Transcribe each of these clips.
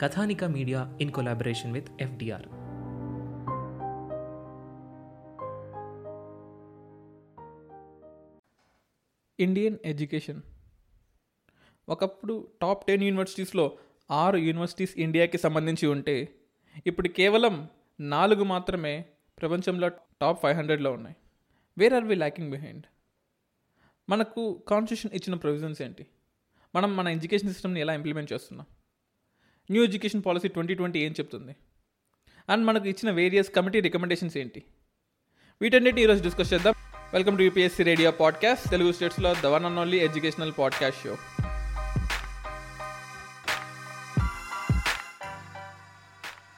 Kathanika media in collaboration with FDR. Indian education. ఒకప్పుడు top ten యూనివర్సిటీస్లో ఆరు universities ఇండియాకి సంబంధించి ఉంటే ఇప్పుడు కేవలం నాలుగు మాత్రమే ప్రపంచంలో టాప్ ఫైవ్ హండ్రెడ్లో ఉన్నాయి. Where are we lacking behind మనకు కాన్స్టిట్యూషన్ ఇచ్చిన ప్రొవిజన్స్ ఏంటి? మనం మన ఎడ్యుకేషన్ సిస్టమ్ని ఎలా ఇంప్లిమెంట్ చేస్తున్నాం? New education policy twenty twenty ఏం చెప్తుంది? అండ్ మనకు ఇచ్చిన వేరియస్ కమిటీ రికమెండేషన్స్ ఏంటి? వీటన్నిటి ఈరోజు డిస్కస్ చేద్దాం. Welcome to UPSC radio podcast Telugu స్టేట్స్లో the one and only educational podcast show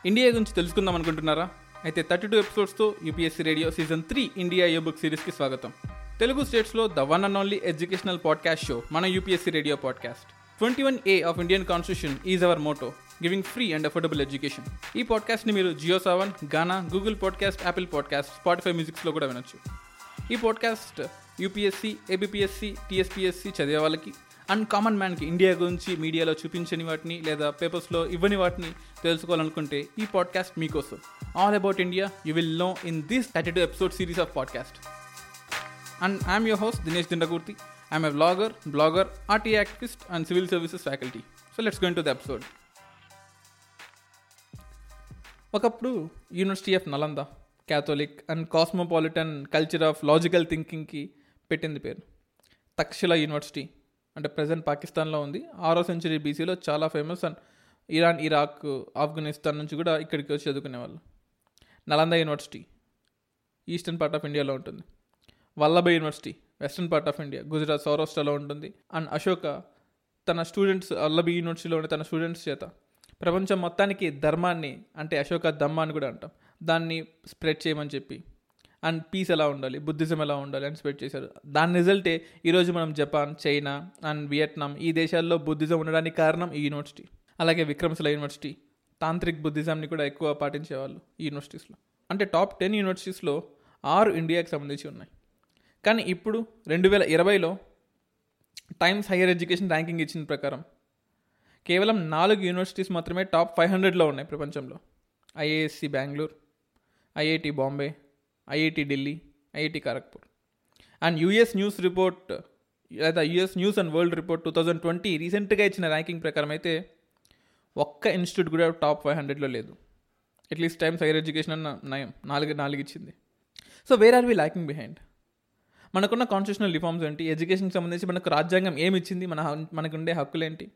India గురించి తెలుసుకుందాం అనుకుంటున్నారా? అయితే thirty two ఎపిసోడ్స్తో UPSC radio season three India a book సిరీస్కి స్వాగతం. తెలుగు స్టేట్స్లో the one and only educational podcast show మన UPSC radio podcast twenty one A of Indian constitution is our motto giving free and affordable education ఈ పాడ్కాస్ట్ని మీరు JioSaavn Gaana Google podcast Apple podcast Spotify మ్యూజిక్స్లో కూడా వినొచ్చు. ఈ podcast UPSC ABPSC TSPSC చదివే వాళ్ళకి and common మ్యాన్కి India గురించి మీడియాలో చూపించని వాటిని లేదా పేపర్స్లో ఇవ్వని వాటిని తెలుసుకోవాలనుకుంటే ఈ పాడ్కాస్ట్ మీకోసం. All about India you will know in this thirty two episode series of podcast and I'm your host Dinesh Dindakurthi I'm a blogger blogger RTI activist and civil services faculty so let's going to the episode ఒకప్పుడు university of Nalanda catholic and cosmopolitan culture of logical థింకింగ్కి పెట్టింది పేరు. Takshila university అంటే present పాకిస్తాన్లో ఉంది. ఆరో century బీసీలో చాలా famous and Iran Iraq Afghanistan నుంచి కూడా ఇక్కడికి వచ్చి చదువుకునేవాళ్ళు. Nalanda university eastern part of ఇండియాలో ఉంటుంది. Vallabha university western part of India. Gujarat సౌరాష్ట్రలో ఉంటుంది. అండ్ అశోక తన స్టూడెంట్స్ వల్లభ యూనివర్సిటీలో తన స్టూడెంట్స్ చేత ప్రపంచం మొత్తానికి ధర్మాన్ని అంటే అశోక ధమ్మ అని కూడా అంటాం. దాన్ని స్ప్రెడ్ చేయమని చెప్పి. అండ్ పీస్ ఎలా ఉండాలి? బుద్ధిజం ఎలా ఉండాలి? అని స్ప్రెడ్ చేశారు. దాని రిజల్టే ఈరోజు మనం జపాన్ చైనా అండ్ వియట్నాం ఈ దేశాల్లో బుద్ధిజం ఉండడానికి కారణం ఈ యూనివర్సిటీ. అలాగే విక్రమశిల యూనివర్సిటీ తాంత్రిక్ బుద్ధిజంని కూడా ఎక్కువ పాటించేవాళ్ళు ఈ యూనివర్సిటీస్లో. అంటే టాప్ టెన్ యూనివర్సిటీస్లో ఆరు ఇండియాకి సంబంధించి ఉన్నాయి. కానీ ఇప్పుడు రెండు వేల ఇరవైలో టైమ్స్ హైయర్ ఎడ్యుకేషన్ ర్యాంకింగ్ ఇచ్చిన ప్రకారం కేవలం నాలుగు యూనివర్సిటీస్ మాత్రమే టాప్ ఫైవ్ హండ్రెడ్లో ఉన్నాయి ప్రపంచంలో. IISc Bengaluru IIT Bombay IIT Delhi IIT Kharagpur and US news report లేదా US news and world report two thousand twenty రీసెంట్గా ఇచ్చిన ర్యాంకింగ్ ప్రకారం అయితే ఒక్క ఇన్స్టిట్యూట్ కూడా టాప్ ఫైవ్ హండ్రెడ్లో లేదు. అట్లీస్ట్ టైమ్స్ హైయర్ ఎడ్యుకేషన్ అన్న నయం నాలుగు నాలుగు ఇచ్చింది. So where are we lacking behind? మనకున్న కాన్స్టిట్యూషనల్ రిఫార్మ్స్ ఏంటి? ఎడ్యుకేషన్కి సంబంధించి మనకు రాజ్యాంగం ఏమి ఇచ్చింది? మన మనకు ఉండే హక్కులు ఏంటి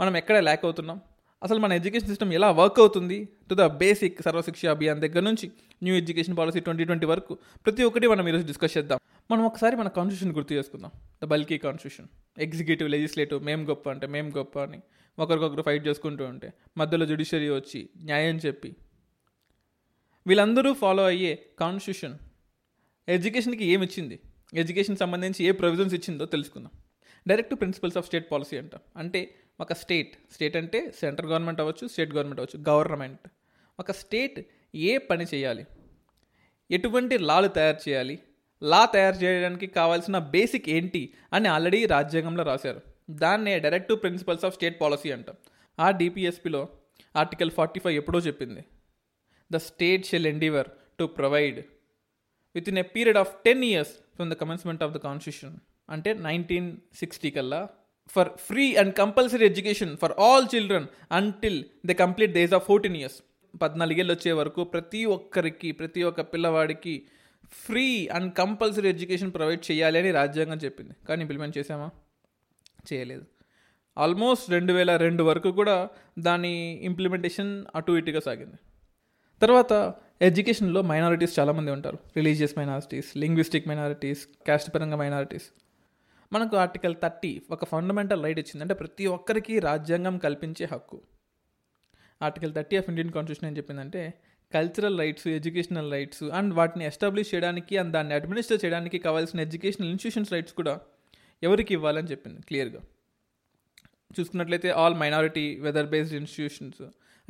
మనం ఎక్కడ ల్యాక్ అవుతున్నాం? అసలు మన ఎడ్యుకేషన్ సిస్టమ్ ఎలా వర్క్ అవుతుంది? To the basic Sarva Shiksha Abhiyan దగ్గర నుంచి new education policy twenty twenty వరకు ప్రతి ఒక్కటి మనం ఈరోజు డిస్కస్ చేద్దాం. మనం ఒకసారి మన కాన్స్టిట్యూషన్ గుర్తు చేసుకుందాం. The bulky constitution executive legislative మేం గొప్ప అంటే మేం గొప్ప అని. ఒకరికొకరు ఫైట్ చేసుకుంటూ ఉంటే మధ్యలో జుడిషియరీ వచ్చి న్యాయం చెప్పి. వీళ్ళందరూ ఫాలో అయ్యే కాన్స్టిట్యూషన్ ఎడ్యుకేషన్కి ఏమి ఇచ్చింది? ఎడ్యుకేషన్ సంబంధించి ఏ ప్రొవిజన్స్ ఇచ్చిందో తెలుసుకుందాం. Direct principles of state policy అంట. అంటే ఒక స్టేట్ స్టేట్ అంటే సెంట్రల్ గవర్నమెంట్ అవ్వచ్చు స్టేట్ గవర్నమెంట్ అవ్వచ్చు గవర్నమెంట్ ఒక స్టేట్ ఏ పని చేయాలి? ఎటువంటి లాలు తయారు చేయాలి? లా తయారు చేయడానికి కావాల్సిన బేసిక్ ఏంటి అని ఆల్రెడీ రాజ్యాంగంలో రాశారు. దాన్నే direct principles of state policy అంటాం. ఆ డిపిఎస్పిలో ఆర్టికల్ ఫార్టీ ఫైవ్ ఎప్పుడో చెప్పింది. The state shall endeavour to provide within a period of ten years from the commencement of the constitution అంటే నైన్టీన్ సిక్స్టీ కల్లా for free and compulsory education for all children until they complete days of fourteen years పద్నాలుగేళ్ళు వచ్చే వరకు ప్రతి ఒక్కరికి ప్రతి ఒక్క పిల్లవాడికి free and compulsory education provide చేయాలి అని రాజ్యాంగం చెప్పింది. కానీ ఇంప్లిమెంట్ చేసామా చేయలేదు. ఆల్మోస్ట్ రెండు వేల రెండు వరకు కూడా దాని ఇంప్లిమెంటేషన్ అటు ఇటుగా సాగింది. తర్వాత ఎడ్యుకేషన్లో మైనారిటీస్ చాలామంది ఉంటారు. Religious minorities linguistic minorities caste పరంగా మైనారిటీస్. మనకు ఆర్టికల్ థర్టీ ఒక ఫండమెంటల్ రైట్ ఇచ్చింది. అంటే ప్రతి ఒక్కరికి రాజ్యాంగం కల్పించే హక్కు. Article thirty of Indian constitution ఏం చెప్పిందంటే cultural rights educational rights and వాటిని ఎస్టాబ్లిష్ చేయడానికి అండ్ దాన్ని అడ్మినిస్టర్ చేయడానికి కావాల్సిన ఎడ్యుకేషనల్ ఇన్స్టిట్యూషన్స్ రైట్స్ కూడా ఎవరికి ఇవ్వాలని చెప్పింది? క్లియర్గా చూసుకున్నట్లయితే all minority whether based institutions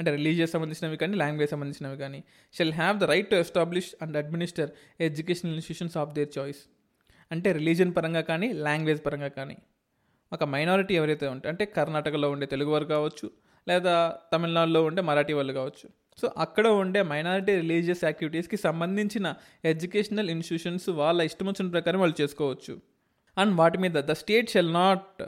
అంటే రిలీజియస్ సంబంధించినవి కానీ లాంగ్వేజ్ సంబంధించినవి కానీ shall have the right to establish and administer educational institutions of their choice అంటే రిలీజియన్ పరంగా కానీ లాంగ్వేజ్ పరంగా కానీ. ఒక మైనారిటీ ఎవరైతే ఉంటే అంటే కర్ణాటకలో ఉండే తెలుగు వారు కావచ్చు లేదా తమిళనాడులో ఉండే మరాఠీ వాళ్ళు కావచ్చు. సో అక్కడ ఉండే మైనారిటీ రిలీజియస్ యాక్టివిటీస్కి సంబంధించిన ఎడ్యుకేషనల్ ఇన్స్టిట్యూషన్స్ వాళ్ళ ఇష్టం వచ్చిన ప్రకారం వాళ్ళు చేసుకోవచ్చు. అండ్ వాటి మీద the state shall not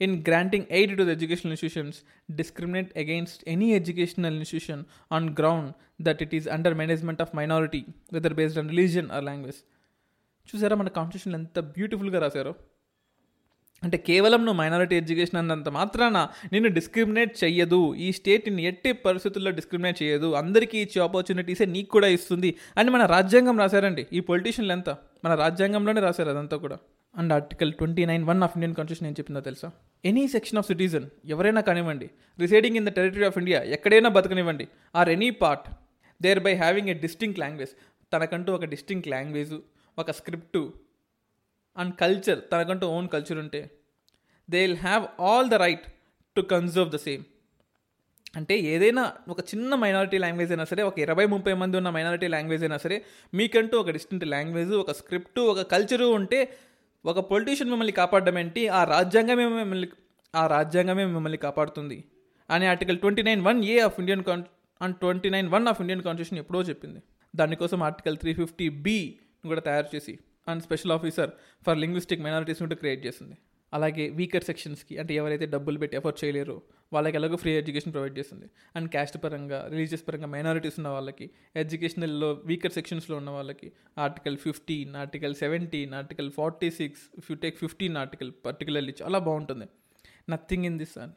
in granting aid to the educational institutions discriminate against any educational institution on ground that it is under management of minority whether based on religion or language చూసారా మన constitution ఎంత బ్యూటిఫుల్గా రాశారో? అంటే కేవలం నువ్వు minority education అన్నంత మాత్రాన నిన్ను డిస్క్రిమినేట్ చెయ్యదు. ఈ స్టేట్ నిన్ను ఎట్టి పరిస్థితుల్లో డిస్క్రిమినేట్ చేయదు అందరికీ ఇచ్చే ఆపర్చునిటీసే నీకు కూడా ఇస్తుంది అని మన రాజ్యాంగం రాశారండి. ఈ పొలిటీషియన్లు ఎంత? మన రాజ్యాంగంలోనే రాశారు అదంతా కూడా. And article twenty nine one of Indian constitution ఏం చెప్పిందో తెలుసా? ఎనీ సెక్షన్ ఆఫ్ సిటిజన్ ఎవరైనా కానివ్వండి residing in the territory of India ఎక్కడైనా బతకనివ్వండి or any part there by having a distinct language తనకంటూ ఒక డిస్టింక్ట్ లాంగ్వేజ్ ఒక స్క్రిప్టు అండ్ కల్చర్ తనకంటూ ఓన్ కల్చర్ ఉంటే they will have all the right to conserve the same అంటే ఏదైనా ఒక చిన్న మైనారిటీ లాంగ్వేజ్ అయినా సరే ఒక ఇరవై ముప్పై మంది ఉన్న మైనారిటీ లాంగ్వేజ్ అయినా సరే మీకంటూ ఒక డిస్టింక్ట్ లాంగ్వేజ్ ఒక స్క్రిప్ట్ ఒక కల్చరు ఉంటే ఒక పొలిటీషియన్ మిమ్మల్ని కాపాడడం ఏంటి? ఆ రాజ్యాంగమే మిమ్మల్ని ఆ రాజ్యాంగమే మిమ్మల్ని కాపాడుతుంది. అని article twenty nine one A of Indian con and twenty nine one of Indian constitution ఎప్పుడో చెప్పింది. దానికోసం ఆర్టికల్ త్రీ ఫిఫ్టీ బి కూడా తయారు చేసి and special officer for linguistic minorities కూడా క్రియేట్ చేసింది. అలాగే వీకర్ సెక్షన్స్కి అంటే ఎవరైతే డబ్బులు పెట్టి ఎఫర్ట్ చేయలేరో వాళ్ళకి ఎలాగో ఫ్రీ ఎడ్యుకేషన్ ప్రొవైడ్ చేస్తుంది. అండ్ క్యాస్ట్ పరంగా రిలీజియస్ పరంగా మైనారిటీస్ ఉన్న వాళ్ళకి ఎడ్యుకేషనల్లో వీకర్ సెక్షన్స్లో ఉన్న వాళ్ళకి article fifteen article seventeen article forty six if you take fifteen article particularly చాలా బాగుంటుంది. నథింగ్ ఇన్ దిస్ అండ్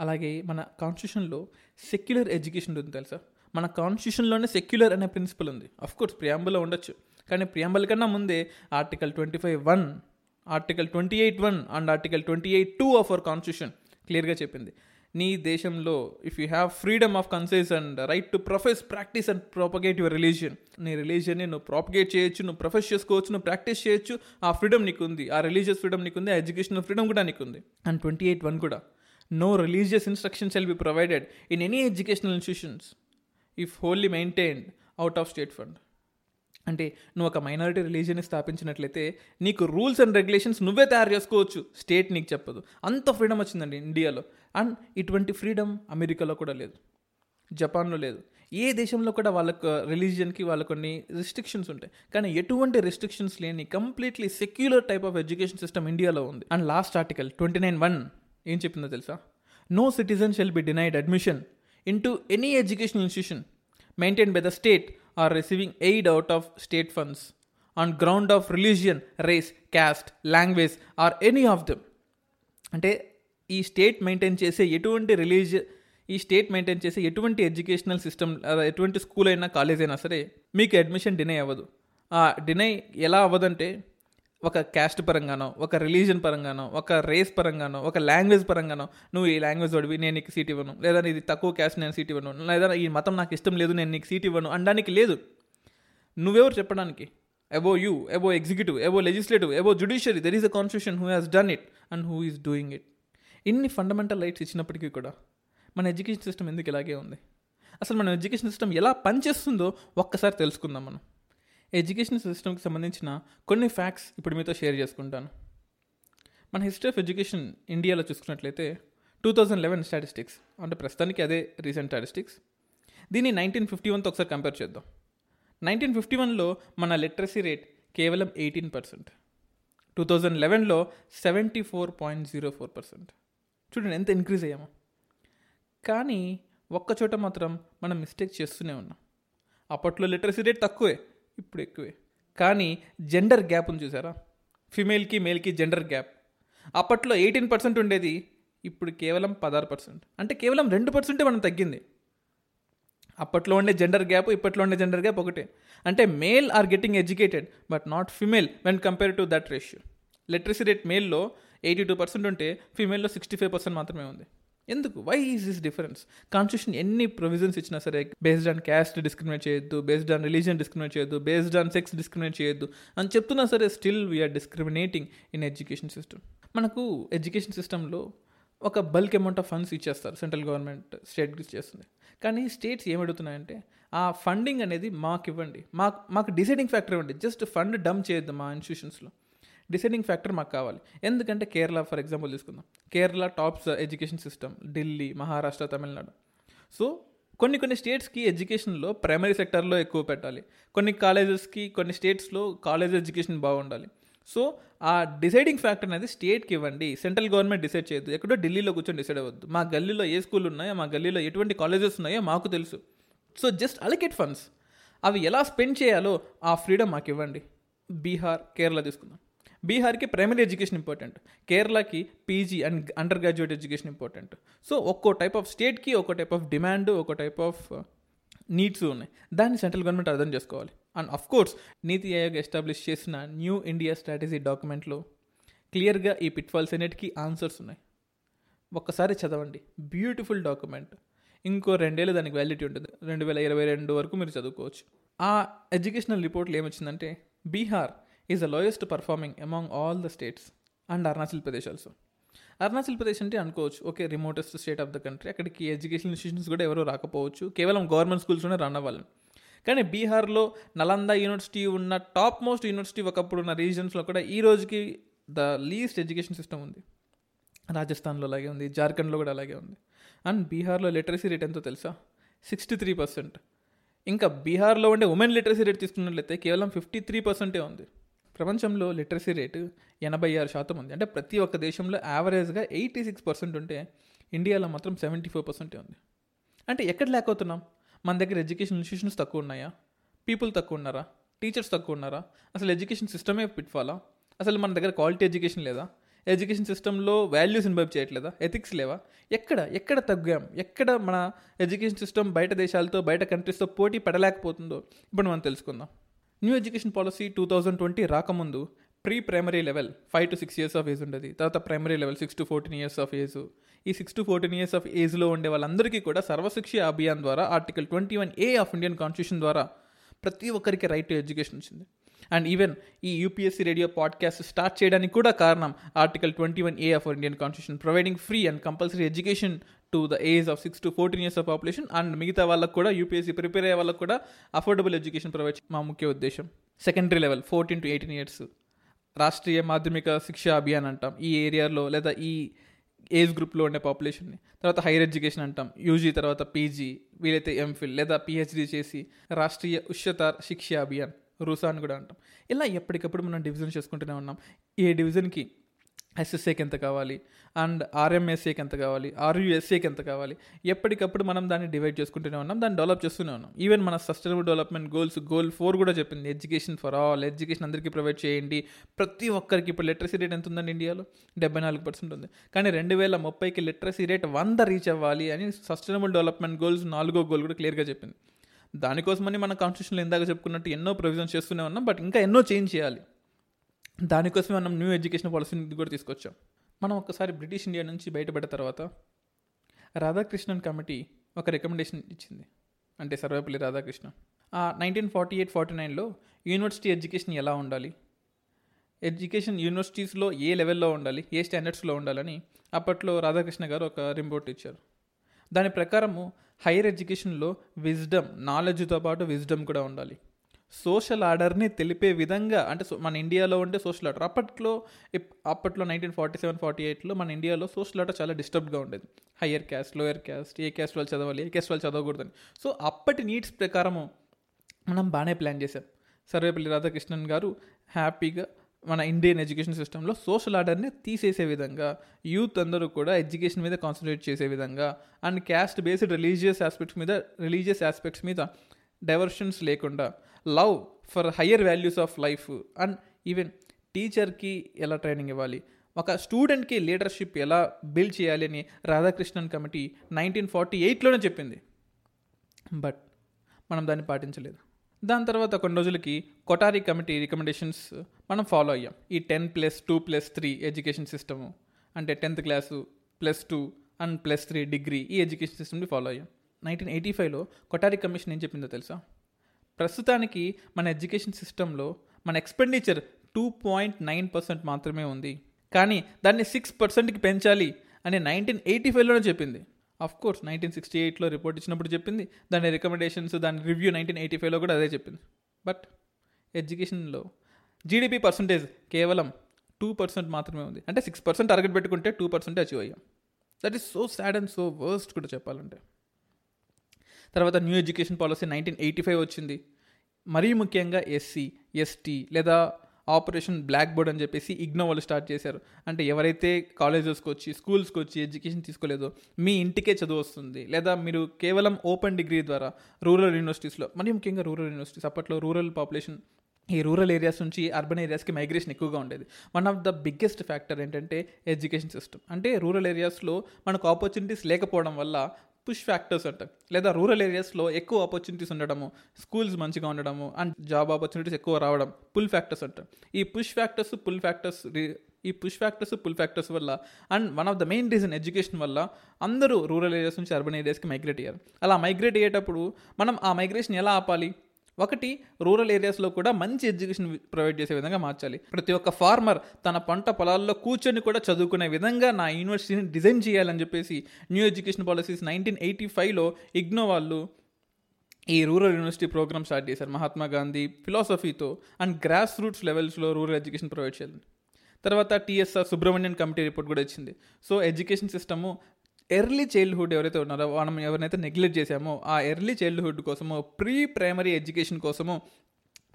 అలాగే మన కాన్స్టిట్యూషన్లో సెక్యులర్ ఎడ్యుకేషన్ ఉంది తెలుసా? మన కాన్స్టిట్యూషన్లోనే సెక్యులర్ అనే ప్రిన్సిపల్ ఉంది. అఫ్ కోర్స్ ప్రియాంబుల్లో ఉండొచ్చు. కానీ ప్రియాంబుల్ కన్నా ముందే article twenty five one article twenty eight one and article twenty eight two of our constitution క్లియర్గా చెప్పింది. నీ దేశంలో if you have freedom of concise and right to profess practice and propagate your religion నీ రిలీజియన్ని నువ్వు propagate చేయొచ్చు నువ్వు profess చేసుకోవచ్చు నువ్వు ప్రాక్టీస్ చేయొచ్చు ఆ ఫ్రీడమ్ నీకు ఉంది ఆ రిలీజియస్ ఫ్రీడమ్ నీకు ఉంది ఆ ఎడ్యుకేషనల్ ఫ్రీడమ్ కూడా నీకు ఉంది అండ్ ట్వంటీ ఎయిట్ వన్ కూడా no religious instruction shall be provided in any educational institutions if wholly maintained out of state fund అంటే నువ్వు ఒక మైనారిటీ రిలీజియన్ని స్థాపించినట్లయితే నీకు రూల్స్ అండ్ రెగ్యులేషన్స్ నువ్వే తయారు చేసుకోవచ్చు. స్టేట్ నీకు చెప్పదు. అంత ఫ్రీడమ్ వచ్చిందండి ఇండియాలో. అండ్ ఇటువంటి ఫ్రీడమ్ అమెరికాలో కూడా లేదు. జపాన్లో లేదు. ఏ దేశంలో కూడా వాళ్ళకు రిలీజియన్కి వాళ్ళ కొన్ని రిస్ట్రిక్షన్స్ ఉంటాయి. కానీ ఎటువంటి రిస్ట్రిక్షన్స్ లేని completely secular type of education system ఇండియాలో ఉంది. And last article twenty nine one ఏం చెప్పిందో తెలుసా? No citizen shall be denied admission into any educational institution maintain by the state or receiving aid out of state funds on ground of religion race caste language or any of them అంటే ఈ state maintain చేసే ఎటువంటి రిలీజియ ఈ state maintain చేసే ఎటువంటి educational system ఎటువంటి school అయినా college అయినా సరే మీకు అడ్మిషన్ డినై అవ్వదు. ఆ డినై ఎలా అవ్వదంటే ఒక క్యాస్ట్ పరంగానో ఒక రిలీజన్ పరంగానో ఒక రేస్ పరంగానో ఒక లాంగ్వేజ్ పరంగానో నువ్వు ఈ లాంగ్వేజ్ వాడివి నేను నీకు సీట్ ఇవ్వను. లేదా ఇది తక్కువ క్యాస్ట్ నేను సీట్ ఇవ్వను. లేదా ఈ మతం నాకు ఇష్టం లేదు నేను నీకు సీట్ ఇవ్వను. అనడానికి లేదు. నువ్వెవరు చెప్పడానికి? Above you above executive above legislative above judiciary there is a constitution who has done it and who is doing it ఇన్ని ఫండమెంటల్ రైట్స్ ఇచ్చినప్పటికీ కూడా మన ఎడ్యుకేషన్ సిస్టమ్ ఎందుకు ఇలాగే ఉంది? అసలు మన ఎడ్యుకేషన్ సిస్టమ్ ఎలా పనిచేస్తుందో ఒక్కసారి తెలుసుకుందాం మనం. ఎడ్యుకేషన్ సిస్టమ్కి సంబంధించిన కొన్ని ఫ్యాక్ట్స్ ఇప్పుడు మీతో షేర్ చేసుకుంటాను. మన హిస్టరీ ఆఫ్ ఎడ్యుకేషన్ ఇండియాలో చూసుకున్నట్లయితే టూ థౌజండ్ లెవెన్ స్టాటిస్టిక్స్ అంటే ప్రస్తుతానికి అదే రీసెంట్ స్టాటిస్టిక్స్. దీన్ని నైన్టీన్ ఫిఫ్టీ వన్తో ఒకసారి కంపేర్ చేద్దాం. నైన్టీన్ ఫిఫ్టీ వన్లో మన లిటరసీ రేట్ కేవలం eighteen percent. Two thousand లెవెన్లో seventy four point zero four percent. చూడండి ఎంత ఇంక్రీజ్ అయ్యామో. కానీ ఒక్క చోట మాత్రం మనం మిస్టేక్ చేస్తూనే ఉన్నాం. అప్పట్లో లిటరసీ రేట్ తక్కువే. ఇప్పుడు ఎక్కువే. కానీ జెండర్ గ్యాప్ ఉంది చూసారా? ఫిమేల్కి మేల్కి జెండర్ గ్యాప్ అప్పట్లో ఎయిటీన్ పర్సెంట్ ఉండేది ఇప్పుడు కేవలం పదహారు పర్సెంట్ అంటే కేవలం రెండు పర్సెంటే మనం తగ్గింది. అప్పట్లో ఉండే జెండర్ గ్యాప్ ఇప్పట్లో ఉండే జెండర్ గ్యాప్ ఒకటే. అంటే male are getting educated but not female when compare to that ratio literacy rate మేల్లో eighty two percent ఉంటే ఫీమేల్లో సిక్స్టీ ఫైవ్ పర్సెంట్ మాత్రమే ఉంది. ఎందుకు? Why is this difference constitution ఎన్ని ప్రొవిజన్స్ ఇచ్చినా సరే బేస్డ్ ఆన్ క్యాస్ట్ డిస్క్రిమినేట్ చేయొద్దు బేస్డ్ ఆన్ రిలీజన్ డిస్క్రిమినేట్ చేయొద్దు బేస్డ్ ఆన్ సెక్స్ డిస్క్రిమినేట్ చేయొద్దు అని చెప్తున్నా సరే still we are discriminating in education system మనకు ఎడ్యుకేషన్ సిస్టంలో ఒక బల్క్ అమౌంట్ ఆఫ్ ఫండ్స్ ఇచ్చేస్తారు సెంట్రల్ గవర్నమెంట్ స్టేట్ ఇచ్చేస్తుంది. కానీ స్టేట్స్ ఏమడుగుతున్నాయంటే ఆ ఫండింగ్ అనేది మాకు ఇవ్వండి మాకు మాకు డిసైడింగ్ ఫ్యాక్టర్ ఇవ్వండి. జస్ట్ ఫండ్ డమ్ చేయొద్దు మా ఇన్స్టిట్యూషన్స్లో డిసైడింగ్ ఫ్యాక్టర్ మాకు కావాలి. ఎందుకంటే కేరళ ఫర్ ఎగ్జాంపుల్ తీసుకుందాం. Kerala tops education system Delhi Maharashtra Tamil Nadu. So కొన్ని కొన్ని స్టేట్స్కి ఎడ్యుకేషన్లో ప్రైమరీ సెక్టర్లో ఎక్కువ పెట్టాలి. కొన్ని కాలేజెస్కి కొన్ని స్టేట్స్లో కాలేజ్ ఎడ్యుకేషన్ బాగుండాలి. సో ఆ డిసైడింగ్ ఫ్యాక్టర్ అనేది స్టేట్కి ఇవ్వండి. సెంట్రల్ గవర్నమెంట్ డిసైడ్ చేయొద్దు. ఎక్కడో ఢిల్లీలో కూర్చొని డిసైడ్ అవ్వద్దు. మా గల్లీలో ఏ స్కూల్ ఉన్నాయో మా గల్లీలో ఎటువంటి కాలేజెస్ ఉన్నాయో మాకు తెలుసు. So just allocate funds. అవి ఎలా స్పెండ్ చేయాలో ఆ ఫ్రీడమ్ మాకు ఇవ్వండి. బీహార్ కేరళ తీసుకుందాం. బీహార్కి ప్రైమరీ ఎడ్యుకేషన్ ఇంపార్టెంట్. కేరళకి PG and undergraduate education important. So ఒక్కో టైప్ ఆఫ్ స్టేట్కి ఒక్కో టైప్ ఆఫ్ డిమాండ్ ఒక టైప్ ఆఫ్ నీడ్స్ ఉన్నాయి. దాన్ని సెంట్రల్ గవర్నమెంట్ అర్థం చేసుకోవాలి. And of course NITI Aayog establish చేసిన న్యూ ఇండియా స్ట్రాటజీ డాక్యుమెంట్లో క్లియర్గా ఈ పిట్ఫాల్స్ అన్నిటికీ ఆన్సర్స్ ఉన్నాయి. ఒక్కసారి చదవండి. Beautiful document. ఇంకో రెండేళ్ళు దానికి వ్యాలిడిటీ ఉంటుంది. రెండు వేల ఇరవై రెండు వరకు మీరు చదువుకోవచ్చు. ఆ ఎడ్యుకేషనల్ రిపోర్ట్లు ఏమొచ్చిందంటే Bihar is the lowest performing among all the states and Arunachal Pradesh also Arunachal Pradesh అంటే అనుకోవచ్చు. Okay remotest state of the country అక్కడికి ఎడ్యుకేషన్ ఇన్స్టిట్యూషన్స్ కూడా ఎవరో రాకపోవచ్చు. కేవలం గవర్నమెంట్ స్కూల్స్లోనే రన్ అవ్వాలి. కానీ బీహార్లో నలంద యూనివర్సిటీ ఉన్న టాప్ మోస్ట్ యూనివర్సిటీ ఒకప్పుడు ఉన్న రీజన్స్లో కూడా ఈ రోజుకి ద లీస్ట్ ఎడ్యుకేషన్ సిస్టమ్ ఉంది. రాజస్థాన్లో అలాగే ఉంది. జార్ఖండ్లో కూడా అలాగే ఉంది. అండ్ బీహార్లో లిటరసీ రేట్ ఎంతో తెలుసా? సిక్స్టీ త్రీ పర్సెంట్ ఇంకా బీహార్లో ఉండే ఉమెన్ లిటరసీ రేట్ తీసుకున్నట్లయితే కేవలం ఫిఫ్టీ త్రీ పర్సెంటే ఉంది. ప్రపంచంలో లిటరసీ రేటు ఎనభై ఆరు శాతం ఉంది. అంటే ప్రతి ఒక్క దేశంలో యావరేజ్గా ఎయిటీ సిక్స్ పర్సెంట్ ఉంటే ఇండియాలో మాత్రం సెవెంటీ ఫోర్ పర్సెంటే ఉంది. అంటే ఎక్కడ లేకపోతున్నాం? అవుతున్నాం మన దగ్గర ఎడ్యుకేషన్ ఇన్స్టిట్యూషన్స్ తక్కువ ఉన్నాయా? పీపుల్ తక్కువ ఉన్నారా? టీచర్స్ తక్కువ ఉన్నారా? అసలు ఎడ్యుకేషన్ సిస్టమే పిట్ఫాలా అసలు మన దగ్గర క్వాలిటీ ఎడ్యుకేషన్ లేదా? ఎడ్యుకేషన్ సిస్టంలో వాల్యూస్ ఇన్వైబ్ చేయట్లేదా? ఎథిక్స్ లేవా? ఎక్కడ ఎక్కడ తగ్గాం? ఎక్కడ మన ఎడ్యుకేషన్ సిస్టమ్ బయట దేశాలతో బయట కంట్రీస్తో పోటీ పడలేకపోతుందో ఇప్పుడు మనం తెలుసుకుందాం. New education policy two thousand twenty రాకముందు pre primary level five to six years of age ఉండేది. తర్వాత primary level six to fourteen years of age ఈ six to fourteen years of ఏజ్లో ఉండే వాళ్ళందరికీ కూడా సర్వశిక్ష అభియాన్ ద్వారా article twenty one A of Indian constitution ద్వారా ప్రతి ఒక్కరికి రైట్ టు ఎడ్యుకేషన్ వచ్చింది. అండ్ ఈవెన్ ఈ యూపీఎస్సీ రేడియో పాడ్కాస్ట్ స్టార్ట్ చేయడానికి కూడా కారణం article twenty one A of Indian constitution providing free and compulsory education to the age of six to fourteen years of population and మిగతా వాళ్ళకు కూడా UPSC prepare అయ్యే వాళ్ళకు కూడా అఫోర్డబుల్ ఎడ్యుకేషన్ ప్రొవైడ్ మా ముఖ్య ఉద్దేశం. Secondary level fourteen to eighteen years Rashtriya Madhyamik Shiksha Abhiyan అంటాం. ఈ ఏరియాలో లేదా ఈ ఏజ్ గ్రూప్లో ఉండే పాపులేషన్ని తర్వాత హైయర్ ఎడ్యుకేషన్ అంటాం. యూజీ తర్వాత పీజీ వీలైతే ఎంఫిల్ లేదా పిహెచ్డీ చేసి రాష్ట్రీయ ఉష్యత శిక్ష అభియాన్ రూసా అని కూడా అంటాం. ఇలా ఎప్పటికప్పుడు మనం డివిజన్ చేసుకుంటూనే ఉన్నాం. ఏ డివిజన్కి ఎస్ఎస్ఏకి ఎంత కావాలి? అండ్ ఆర్ఎంఎస్ఏకి ఎంత కావాలి? ఆర్యుఎస్ఏకి ఎంత కావాలి? ఎప్పటికప్పుడు మనం దాన్ని డివైడ్ చేసుకుంటూనే ఉన్నాం దాన్ని డెవలప్ చేస్తూనే ఉన్నాం. ఈవెన్ మన sustainable development goals goal four కూడా చెప్పింది. ఎడ్యుకేషన్ ఫర్ ఆల్ ఎడ్యుకేషన్ అందరికీ ప్రొవైడ్ చేయండి. ప్రతి ఒక్కరికి ఇప్పుడు లిటరసీ రేట్ ఎంత ఉందండి ఇండియాలో? డెబ్బై నాలుగు పర్సెంట్ ఉంది. కానీ రెండు వేల ముప్పైకి లిటరసీ రేట్ వంద రీచ్ అవ్వాలి అని సస్టైనబుల్ డెవలప్మెంట్ గోల్స్ నాలుగో గోల్ కూడా క్లియర్గా చెప్పింది. దానికోసమని మన కాన్స్టిట్యూషన్లో ఇందాక చెప్పుకున్నట్టు ఎన్నో ప్రొవిజన్స్ చేస్తూనే ఉన్నాం బట్ ఇంకా ఎన్నో చేంజ్ చేయాలి. దానికోసమే మనం న్యూ ఎడ్యుకేషన్ పాలసీని కూడా తీసుకొచ్చాం. మనం ఒకసారి బ్రిటిష్ ఇండియా నుంచి బయటపడ్డ తర్వాత రాధాకృష్ణన్ కమిటీ ఒక రికమెండేషన్ ఇచ్చింది. అంటే సర్వేపల్లి రాధాకృష్ణ ఆ నైన్టీన్ ఫార్టీ ఎయిట్ ఫార్టీ నైన్లో యూనివర్సిటీ ఎడ్యుకేషన్ ఎలా ఉండాలి? ఎడ్యుకేషన్ యూనివర్సిటీస్లో ఏ లెవెల్లో ఉండాలి? ఏ స్టాండర్డ్స్లో ఉండాలని అప్పట్లో రాధాకృష్ణ గారు ఒక రిపోర్ట్ ఇచ్చారు. దాని ప్రకారము హైయర్ ఎడ్యుకేషన్లో విజ్డమ్ నాలెడ్జ్తో పాటు విజ్డమ్ కూడా ఉండాలి. సోషల్ ఆర్డర్ని తెలిపే విధంగా అంటే సో- మన ఇండియాలో ఉండే సోషల్ ఆర్డర్. అప్పట్లో అప్పట్లో నైన్టీన్ ఫార్టీ సెవెన్ ఫార్టీ ఎయిట్లో మన ఇండియాలో సోషల్ ఆర్డర్ చాలా డిస్టర్బ్డ్గా ఉండేది. హయ్యర్ క్యాస్ట్ లోయర్ క్యాస్ట్ ఏ క్యాస్ట్ వాళ్ళు చదవాలి ఏ క్యాస్ట్ వాళ్ళు చదవకూడదని. సో అప్పటి నీడ్స్ ప్రకారము మనం బాగానే ప్లాన్ చేశాం. సర్వేపల్లి రాధాకృష్ణన్ గారు హ్యాపీగా మన ఇండియన్ ఎడ్యుకేషన్ సిస్టంలో సోషల్ ఆర్డర్ని తీసేసే విధంగా యూత్ అందరూ కూడా ఎడ్యుకేషన్ మీద కాన్సన్ట్రేట్ చేసే విధంగా and caste based religious aspects మీద రిలీజియస్ ఆస్పెక్ట్స్ మీద డైవర్షన్స్ లేకుండా love for higher values of life and even టీచర్కి ఎలా ట్రైనింగ్ ఇవ్వాలి? ఒక స్టూడెంట్కి లీడర్షిప్ ఎలా బిల్డ్ చేయాలి అని రాధాకృష్ణన్ కమిటీ నైన్టీన్ ఫార్టీ ఎయిట్లోనే చెప్పింది. బట్ మనం దాన్ని పాటించలేదు. దాని తర్వాత కొన్ని రోజులకి కొటారి కమిటీ రికమెండేషన్స్ మనం ఫాలో అయ్యాం. ఈ ten plus two plus three education system అంటే tenth class plus two and plus three degree ఈ ఎడ్యుకేషన్ సిస్టమ్ని ఫాలో అయ్యాం. నైన్టీన్ ఎయిటీ ఫైవ్లో కొటారి కమిషన్ ఏం చెప్పిందో తెలుసా? ప్రస్తుతానికి మన ఎడ్యుకేషన్ సిస్టంలో మన expenditure two point nine percent మాత్రమే ఉంది. కానీ దాన్ని సిక్స్ పర్సెంట్కి పెంచాలి అని నైన్టీన్ ఎయిటీ ఫైవ్లోనే చెప్పింది. అఫ్ కోర్స్ నైన్టీన్ సిక్స్టీ ఎయిట్లో రిపోర్ట్ ఇచ్చినప్పుడు చెప్పింది. దాని రికమెండేషన్స్ దాని రివ్యూ నైన్టీన్ ఎయిటీ ఫైవ్లో కూడా అదే చెప్పింది. బట్ ఎడ్యుకేషన్లో జీడిపి పర్సంటేజ్ కేవలం టూ పర్సెంట్ మాత్రమే ఉంది. అంటే సిక్స్ పర్సెంట్ టార్గెట్ పెట్టుకుంటే టూ పర్సెంట్ అచీవ్ అయ్యాం. That is so sad and so worst కూడా చెప్పాలంటే. తర్వాత new education policy nineteen eighty five వచ్చింది. మరీ ముఖ్యంగా ఎస్సీ ఎస్టీ లేదా ఆపరేషన్ బ్లాక్ బోర్డ్ అని చెప్పేసి ఇగ్నో వాళ్ళు స్టార్ట్ చేశారు. అంటే ఎవరైతే కాలేజెస్కి వచ్చి స్కూల్స్కి వచ్చి ఎడ్యుకేషన్ తీసుకోలేదో మీ ఇంటికే చదువు వస్తుంది. లేదా మీరు కేవలం ఓపెన్ డిగ్రీ ద్వారా రూరల్ యూనివర్సిటీస్లో మరీ ముఖ్యంగా రూరల్ యూనివర్సిటీస్ అప్పట్లో రూరల్ పాపులేషన్ ఈ రూరల్ ఏరియాస్ నుంచి అర్బన్ ఏరియాస్కి మైగ్రేషన్ ఎక్కువగా ఉండేది. One of the biggest factor ఏంటంటే ఎడ్యుకేషన్ సిస్టమ్. అంటే రూరల్ ఏరియాస్లో మనకు ఆపర్చునిటీస్ లేకపోవడం వల్ల పుష్ ఫ్యాక్టర్స్ అంటారు లేదా రూరల్ ఏరియాస్లో ఎక్కువ ఆపర్చునిటీస్ ఉండడము స్కూల్స్ మంచిగా ఉండడము అండ్ జాబ్ ఆపర్చునిటీస్ ఎక్కువ రావడం పుల్ ఫ్యాక్టర్స్ అంటారు ఈ పుష్ ఫ్యాక్టర్స్ పుల్ ఫ్యాక్టర్స్ ఈ పుష్ ఫ్యాక్టర్స్ పుల్ ఫ్యాక్టర్స్ వల్ల and one of the main reason education వల్ల అందరూ రూరల్ ఏరియాస్ నుంచి అర్బన్ ఏరియాస్కి మైగ్రేట్ అయ్యారు. అలా మైగ్రేట్ అయ్యేటప్పుడు మనం ఆ మైగ్రేషన్ ఎలా ఆపాలి? ఒకటి రూరల్ ఏరియాస్లో కూడా మంచి ఎడ్యుకేషన్ ప్రొవైడ్ చేసే విధంగా మార్చాలి. ప్రతి ఒక్క ఫార్మర్ తన పంట పొలాల్లో కూర్చొని కూడా చదువుకునే విధంగా నా యూనివర్సిటీని డిజైన్ చేయాలని చెప్పేసి new education policies nineteen eighty ఫైవ్లో ఇగ్నో వాళ్ళు ఈ రూరల్ యూనివర్సిటీ ప్రోగ్రామ్ స్టార్ట్ చేశారు. మహాత్మా గాంధీ ఫిలాసఫీతో అండ్ గ్రాస్ రూట్స్ లెవెల్స్లో రూరల్ ఎడ్యుకేషన్ ప్రొవైడ్ చేయాలి తర్వాత టీఎస్ఆర్ సుబ్రహ్మణ్యన్ కమిటీ రిపోర్ట్ కూడా వచ్చింది so education system early childhood ఎవరైతే ఉన్నారో మనం ఎవరినైతే నెగ్లెక్ట్ చేశామో ఆ ఎర్లీ చైల్డ్హుడ్ కోసము ప్రీ ప్రైమరీ ఎడ్యుకేషన్ కోసము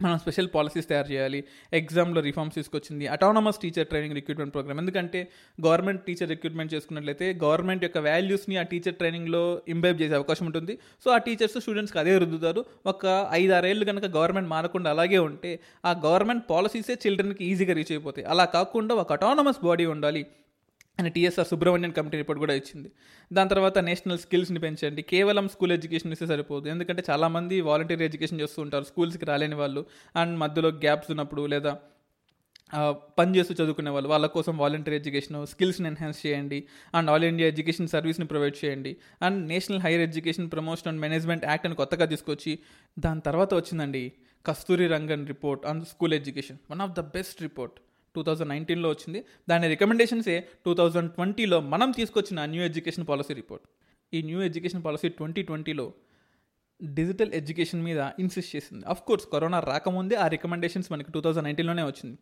మనం స్పెషల్ పాలసీస్ తయారు చేయాలి. ఎగ్జామ్లో రిఫార్మ్స్ తీసుకొచ్చింది autonomous teacher training recruitment program ఎందుకంటే గవర్నమెంట్ టీచర్ రిక్రూట్మెంట్ చేసుకున్నట్లయితే గవర్నమెంట్ యొక్క వాల్యూస్ని ఆ టీచర్ ట్రైనింగ్లో ఇంబైబ్ చేసే అవకాశం ఉంటుంది. సో ఆ టీచర్స్ స్టూడెంట్స్కి అదే రుద్దుతారు. ఒక ఐదారేళ్ళు కనుక గవర్నమెంట్ మారకుండా అలాగే ఉంటే ఆ గవర్నమెంట్ పాలసీసే చిల్డ్రన్కి ఈజీగా రీచ్ అయిపోతాయి. అలా కాకుండా ఒక అటానమస్ బాడీ ఉండాలి. అని టీఎస్ఆర్ సుబ్రహ్మణ్యన్ కమిటీ రిపోర్ట్ కూడా ఇచ్చింది. దాని తర్వాత నేషనల్ స్కిల్స్ని పెంచండి. కేవలం స్కూల్ ఎడ్యుకేషన్ ఇస్తే సరిపోదు. ఎందుకంటే చాలామంది వాలంటీర్ ఎడ్యుకేషన్ చేస్తూ ఉంటారు. స్కూల్స్కి రాలేని వాళ్ళు అండ్ మధ్యలో గ్యాప్స్ ఉన్నప్పుడు లేదా పని చేస్తూ చదువుకునే వాళ్ళు వాళ్ళ కోసం వాలంటీర్ ఎడ్యుకేషన్ స్కిల్స్ని ఎన్హాన్స్ చేయండి అండ్ ఆల్ ఇండియా ఎడ్యుకేషన్ సర్వీస్ని ప్రొవైడ్ చేయండి. And national higher education promotion and management act అని కొత్తగా తీసుకొచ్చి దాని తర్వాత వచ్చిందండి Kasturi Rangan report on school education one of the best report two thousand నైన్టీన్లో వచ్చింది. దాని రికమెండేషన్సే టూ థౌజండ్ ట్వంటీలో మనం తీసుకొచ్చిన న్యూ ఎడ్యుకేషన్ పాలసీ రిపోర్ట్ ఈ న్యూ ఎడ్యుకేషన్ పాలసీ ట్వంటీ ట్వంటీలో డిజిటల్ ఎడ్యుకేషన్ మీద ఇన్సిస్ట్ చేసింది. అఫ్ కోర్స్ కరోనా రాకముందే ఆ రికమెండేషన్స్ మనకి టూ థౌజండ్ నైన్టీన్లోనే వచ్చింది.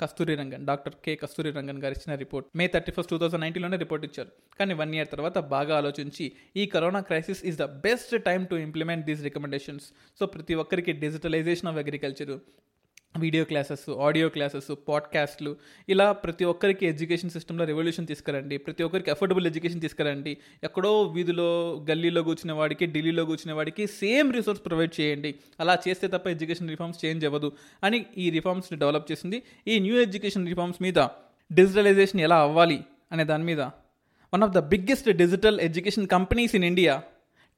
కస్తూరి రంగన్ డాక్టర్ కే కస్తూరి రంగన్ గారు ఇచ్చిన report May thirty first two thousand నైన్టీన్లోనే report ఇచ్చారు. కానీ వన్ ఇయర్ తర్వాత బాగా ఆలోచించి ఈ corona crisis is the best time to implement these recommendations so ప్రతి ఒక్కరికి digitalization of agriculture video classes audio classes పాడ్కాస్ట్లు ఇలా ప్రతి ఒక్కరికి ఎడ్యుకేషన్ సిస్టంలో రెవల్యూషన్ తీసుకురండి. ప్రతి ఒక్కరికి అఫోర్డబుల్ ఎడ్యుకేషన్ తీసుకురండి. ఎక్కడో వీధిలో గల్లీలో కూర్చునే వాడికి ఢిల్లీలో కూర్చునే వాడికి సేమ్ రిసోర్స్ ప్రొవైడ్ చేయండి. అలా చేస్తే తప్ప ఎడ్యుకేషన్ రిఫార్మ్స్ చేంజ్ అవ్వదు అని ఈ రిఫార్మ్స్ని డెవలప్ చేసింది. ఈ న్యూ ఎడ్యుకేషన్ రిఫార్మ్స్ మీద డిజిటలైజేషన్ ఎలా అవ్వాలి అనే దాని మీద. One of the biggest digital education companies in India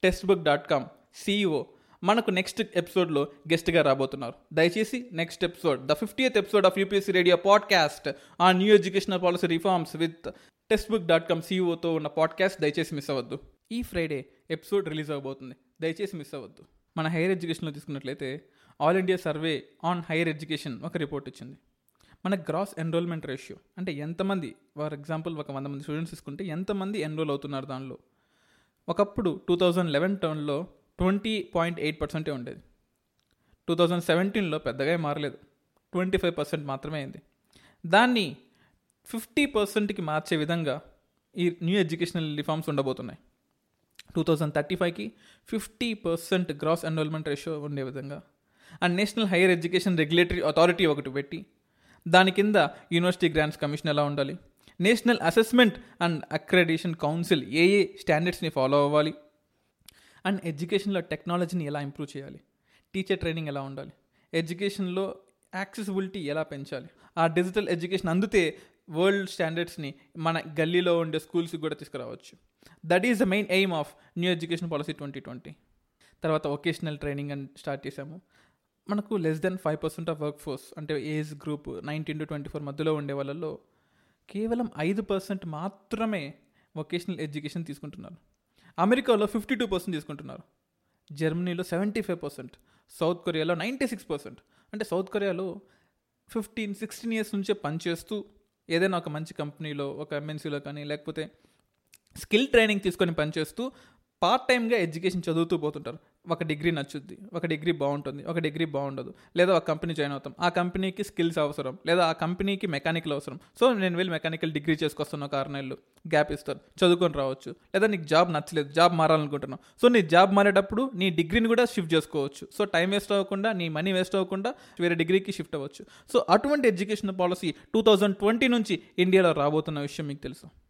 text book dot com CEO మనకు నెక్స్ట్ ఎపిసోడ్లో గెస్ట్గా రాబోతున్నారు. దయచేసి next episode the fiftieth episode of UPSC radio podcast ఆ new educational policy reforms with text book dot com సీఈఓతో ఉన్న podcast దయచేసి miss అవ్వద్దు. ఈ ఫ్రైడే ఎపిసోడ్ రిలీజ్ అవ్వబోతుంది. దయచేసి మిస్ అవ్వద్దు. మన హైయర్ ఎడ్యుకేషన్లో తీసుకున్నట్లయితే all India survey on higher education ఒక రిపోర్ట్ ఇచ్చింది. మన గ్రాస్ ఎన్రోల్మెంట్ రేషియో అంటే ఎంతమంది ఫర్ ఎగ్జాంపుల్ ఒక వంద మంది స్టూడెంట్స్ తీసుకుంటే ఎంతమంది ఎన్రోల్ అవుతున్నారు దానిలో? ఒకప్పుడు టూ థౌజండ్ లెవెన్ టర్న్లో ట్వంటీ పాయింట్ ఎయిట్ పర్సెంటే ఉండేది. టూ థౌజండ్ సెవెంటీన్లో పెద్దగా మారలేదు. ట్వంటీ ఫైవ్ పర్సెంట్ మాత్రమే అయింది. దాన్ని ఫిఫ్టీ పర్సెంట్కి మార్చే విధంగా ఈ న్యూ ఎడ్యుకేషనల్ రిఫార్మ్స్ ఉండబోతున్నాయి. టూ థౌజండ్ థర్టీ ఫైవ్కి fifty percent gross enrolment ratio ఉండే విధంగా. And national higher education regulatory authority ఒకటి పెట్టి దాని కింద యూనివర్సిటీ గ్రాంట్స్ కమిషన్ ఎలా ఉండాలి? National assessment and accreditation council ఏ ఏ స్టాండర్డ్స్ని ఫాలో అవ్వాలి? అండ్ ఎడ్యుకేషన్లో టెక్నాలజీని ఎలా ఇంప్రూవ్ చేయాలి? టీచర్ ట్రైనింగ్ ఎలా ఉండాలి? ఎడ్యుకేషన్లో యాక్సెసిబిలిటీ ఎలా పెంచాలి? ఆ డిజిటల్ ఎడ్యుకేషన్ అందితే వరల్డ్ స్టాండర్డ్స్ని మన గల్లీలో ఉండే స్కూల్స్కి కూడా తీసుకురావచ్చు. That is the main aim of new education policy twenty twenty. తర్వాత వొకేషనల్ ట్రైనింగ్ అని స్టార్ట్ చేసాము మనకు less than five percent of work force అంటే age group nineteen to twenty four మధ్యలో ఉండే వాళ్ళలో కేవలం ఐదు పర్సెంట్ మాత్రమే వొకేషనల్ ఎడ్యుకేషన్ తీసుకుంటున్నారు. అమెరికాలో ఫిఫ్టీ టూ పర్సెంట్ తీసుకుంటున్నారు. జర్మనీలో సెవెంటీ ఫైవ్ పర్సెంట్. సౌత్ కొరియాలో నైంటీ సిక్స్ పర్సెంట్. అంటే సౌత్ కొరియాలో ఫిఫ్టీన్ సిక్స్టీన్ ఇయర్స్ నుంచే పనిచేస్తూ ఏదైనా ఒక మంచి కంపెనీలో ఒక ఎంఎన్సీలో కానీ లేకపోతే స్కిల్ ట్రైనింగ్ తీసుకొని పనిచేస్తూ పార్ట్ టైమ్గా ఎడ్యుకేషన్ చదువుతూ పోతుంటారు. ఒక డిగ్రీ నచ్చుద్ది ఒక డిగ్రీ బాగుంటుంది ఒక డిగ్రీ బాగుండదు. లేదా ఒక కంపెనీ జాయిన్ అవుతాం ఆ కంపెనీకి స్కిల్స్ అవసరం లేదా ఆ కంపెనీకి మెకానికల్ అవసరం. సో నేను వెళ్ళి మెకానికల్ డిగ్రీ చేసుకొస్తున్నా ఒక ఆరు నెలలు గ్యాప్ ఇస్తారు చదువుకొని రావచ్చు. లేదా నీకు జాబ్ నచ్చలేదు జాబ్ మారాలనుకుంటున్నావు. సో నీ జాబ్ మారేటప్పుడు నీ డిగ్రీని కూడా షిఫ్ట్ చేసుకోవచ్చు. సో టైం వేస్ట్ అవ్వకుండా నీ మనీ వేస్ట్ అవ్వకుండా వేరే డిగ్రీకి షిఫ్ట్ అవ్వచ్చు. సో అటువంటి education policy two thousand twenty నుంచి ఇండియాలో రాబోతున్న విషయం మీకు తెలుసు.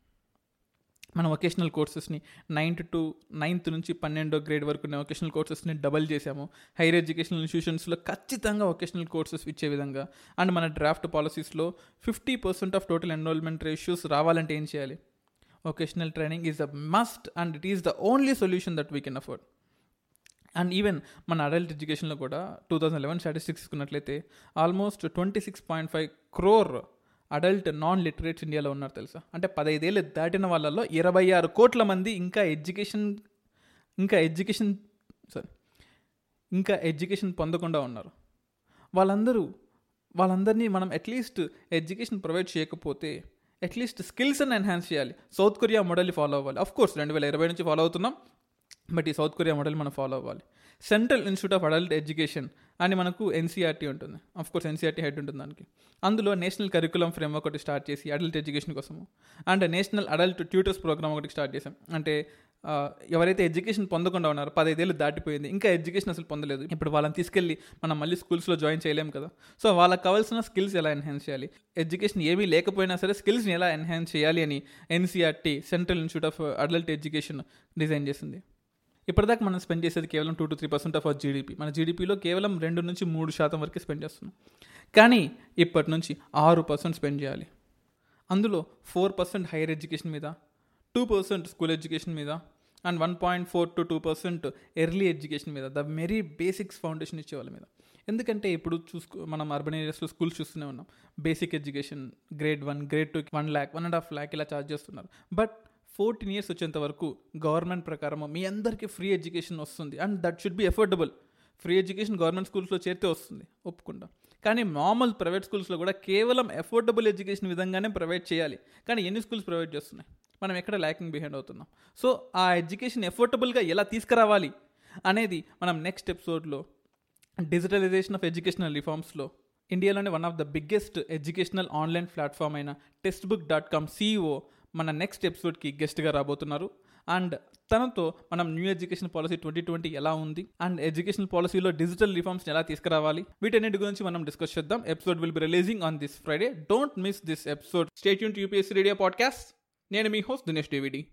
మన వొకేషనల్ కోర్సెస్ని నైన్త్ టు నైన్త్ నుంచి పన్నెండో గ్రేడ్ వరకు ఉన్న వొకేషనల్ కోర్సెస్ని డబల్ చేశాము. హైయర్ ఎడ్యుకేషనల్ ఇన్స్టిట్యూషన్స్లో ఖచ్చితంగా వొకేషనల్ కోర్సెస్ ఇచ్చే విధంగా. అండ్ మన draft పాలసీస్లో fifty percent of total enrolment ratios రావాలంటే ఏం చేయాలి? Vocational training is the must and it is the only solution that we can afford and even మన అడల్ట్ ఎడ్యుకేషన్లో కూడా టూ థౌజండ్ లెవెన్ స్టాటిస్టిక్స్ తీసుకున్నట్లయితే almost twenty six point five crore adult non literates ఇండియాలో ఉన్నారు తెలుసా? అంటే పదైదేళ్ళు దాటిన వాళ్ళలో ఇరవై ఆరు కోట్ల మంది ఇంకా ఎడ్యుకేషన్ ఇంకా ఎడ్యుకేషన్ సారీ ఇంకా ఎడ్యుకేషన్ పొందకుండా ఉన్నారు. వాళ్ళందరూ వాళ్ళందరినీ మనం అట్లీస్ట్ ఎడ్యుకేషన్ ప్రొవైడ్ చేయకపోతే అట్లీస్ట్ స్కిల్స్ని ఎన్హాన్స్ చేయాలి. సౌత్ కొరియా మోడల్ని ఫాలో అవ్వాలి. అఫ్ కోర్స్ రెండు వేల ఇరవై నుంచి ఫాలో అవుతున్నాం. బట్ ఈ సౌత్ కొరియా మోడల్ మనం ఫాలో అవ్వాలి. Central institute of adult education అని మనకు ఎన్సీఆర్టీ ఉంటుంది. అఫ్ కోర్స్ ఎన్సీఆర్టీ హెడ్ ఉంటుంది దానికి. అందులో నేషనల్ కరికులం ఫ్రేమ్ ఒకటి స్టార్ట్ చేసి అడల్ట్ ఎడ్యుకేషన్ కోసము. And national adult tutors program ఒకటి స్టార్ట్ చేసాం. అంటే ఎవరైతే ఎడ్యుకేషన్ పొందకుండా ఉన్నారో పదైదేళ్ళు దాటిపోయింది. ఇంకా ఎడ్యుకేషన్ అసలు పొందలేదు. ఇప్పుడు వాళ్ళని తీసుకెళ్ళి మనం మళ్ళీ స్కూల్స్లో జాయిన్ చేయలేము కదా. సో వాళ్ళకి కావాల్సిన స్కిల్స్ ఎలా ఎన్హాన్స్ చేయాలి? ఎడ్యుకేషన్ ఏమీ లేకపోయినా సరే స్కిల్స్ని ఎలా ఎన్హాన్స్ చేయాలి అని NCERT central institute of adult education design చేసింది. ఇప్పటిదాకా మనం స్పెండ్ చేసేది కేవలం two to three percent of our GDP మన జీడిపిలో కేవలం రెండు నుంచి మూడు శాతం వరకు స్పెండ్ చేస్తున్నాం. కానీ ఇప్పటి నుంచి ఆరు పర్సెంట్ స్పెండ్ చేయాలి. అందులో ఫోర్ పర్సెంట్ హైయర్ ఎడ్యుకేషన్ మీద టూ పర్సెంట్ స్కూల్ ఎడ్యుకేషన్ మీద and one point four to two percent early education మీద ద వెరీ బేసిక్స్ ఫౌండేషన్ ఇచ్చే వాళ్ళ మీద. ఎందుకంటే ఇప్పుడు చూసుకో మనం అర్బన్ ఏరియాస్లో స్కూల్స్ చూస్తూనే ఉన్నాం. Basic education grade one grade two one lakh one and half lakh ఇలా ఛార్జ్ చేస్తున్నారు. బట్ ఫోర్టీన్ ఇయర్స్ వచ్చేంత వరకు గవర్నమెంట్ ప్రకారం మీ అందరికీ ఫ్రీ ఎడ్యుకేషన్ వస్తుంది. And that should be affordable. Free education government స్కూల్స్లో చేరితే వస్తుంది. ఒప్పుకుంటాం. కానీ మామూలు ప్రైవేట్ స్కూల్స్లో కూడా కేవలం ఎఫోర్డబుల్ ఎడ్యుకేషన్ విధంగానే ప్రొవైడ్ చేయాలి. కానీ ఎన్ని స్కూల్స్ ప్రొవైడ్ చేస్తున్నాయి? మనం ఎక్కడ ల్యాకింగ్ బిహైండ్ అవుతున్నాం? సో ఆ ఎడ్యుకేషన్ ఎఫోర్డబుల్గా ఎలా తీసుకురావాలి అనేది మనం నెక్స్ట్ ఎపిసోడ్లో డిజిటలైజేషన్ ఆఫ్ ఎడ్యుకేషనల్ రిఫార్మ్స్లో ఇండియాలోనే one of the biggest educational online platform అయిన text book dot com CEO మన నెక్స్ట్ ఎపిసోడ్కి గెస్ట్గా రాబోతున్నారు. అండ్ తనతో మనం new education policy twenty twenty ఎలా ఉంది? అండ్ ఎడ్యుకేషన్ పాలసీలో డిజిటల్ రిఫార్మ్స్ ఎలా తీసుకురావాలి? వీటన్నిటి గురించి మనం డిస్కస్ చేద్దాం. Episode will be releasing on this Friday don't miss this episode stay tuned UPSC radio podcast నేను మీ హోస్ట్ దినేష్ డేవిడి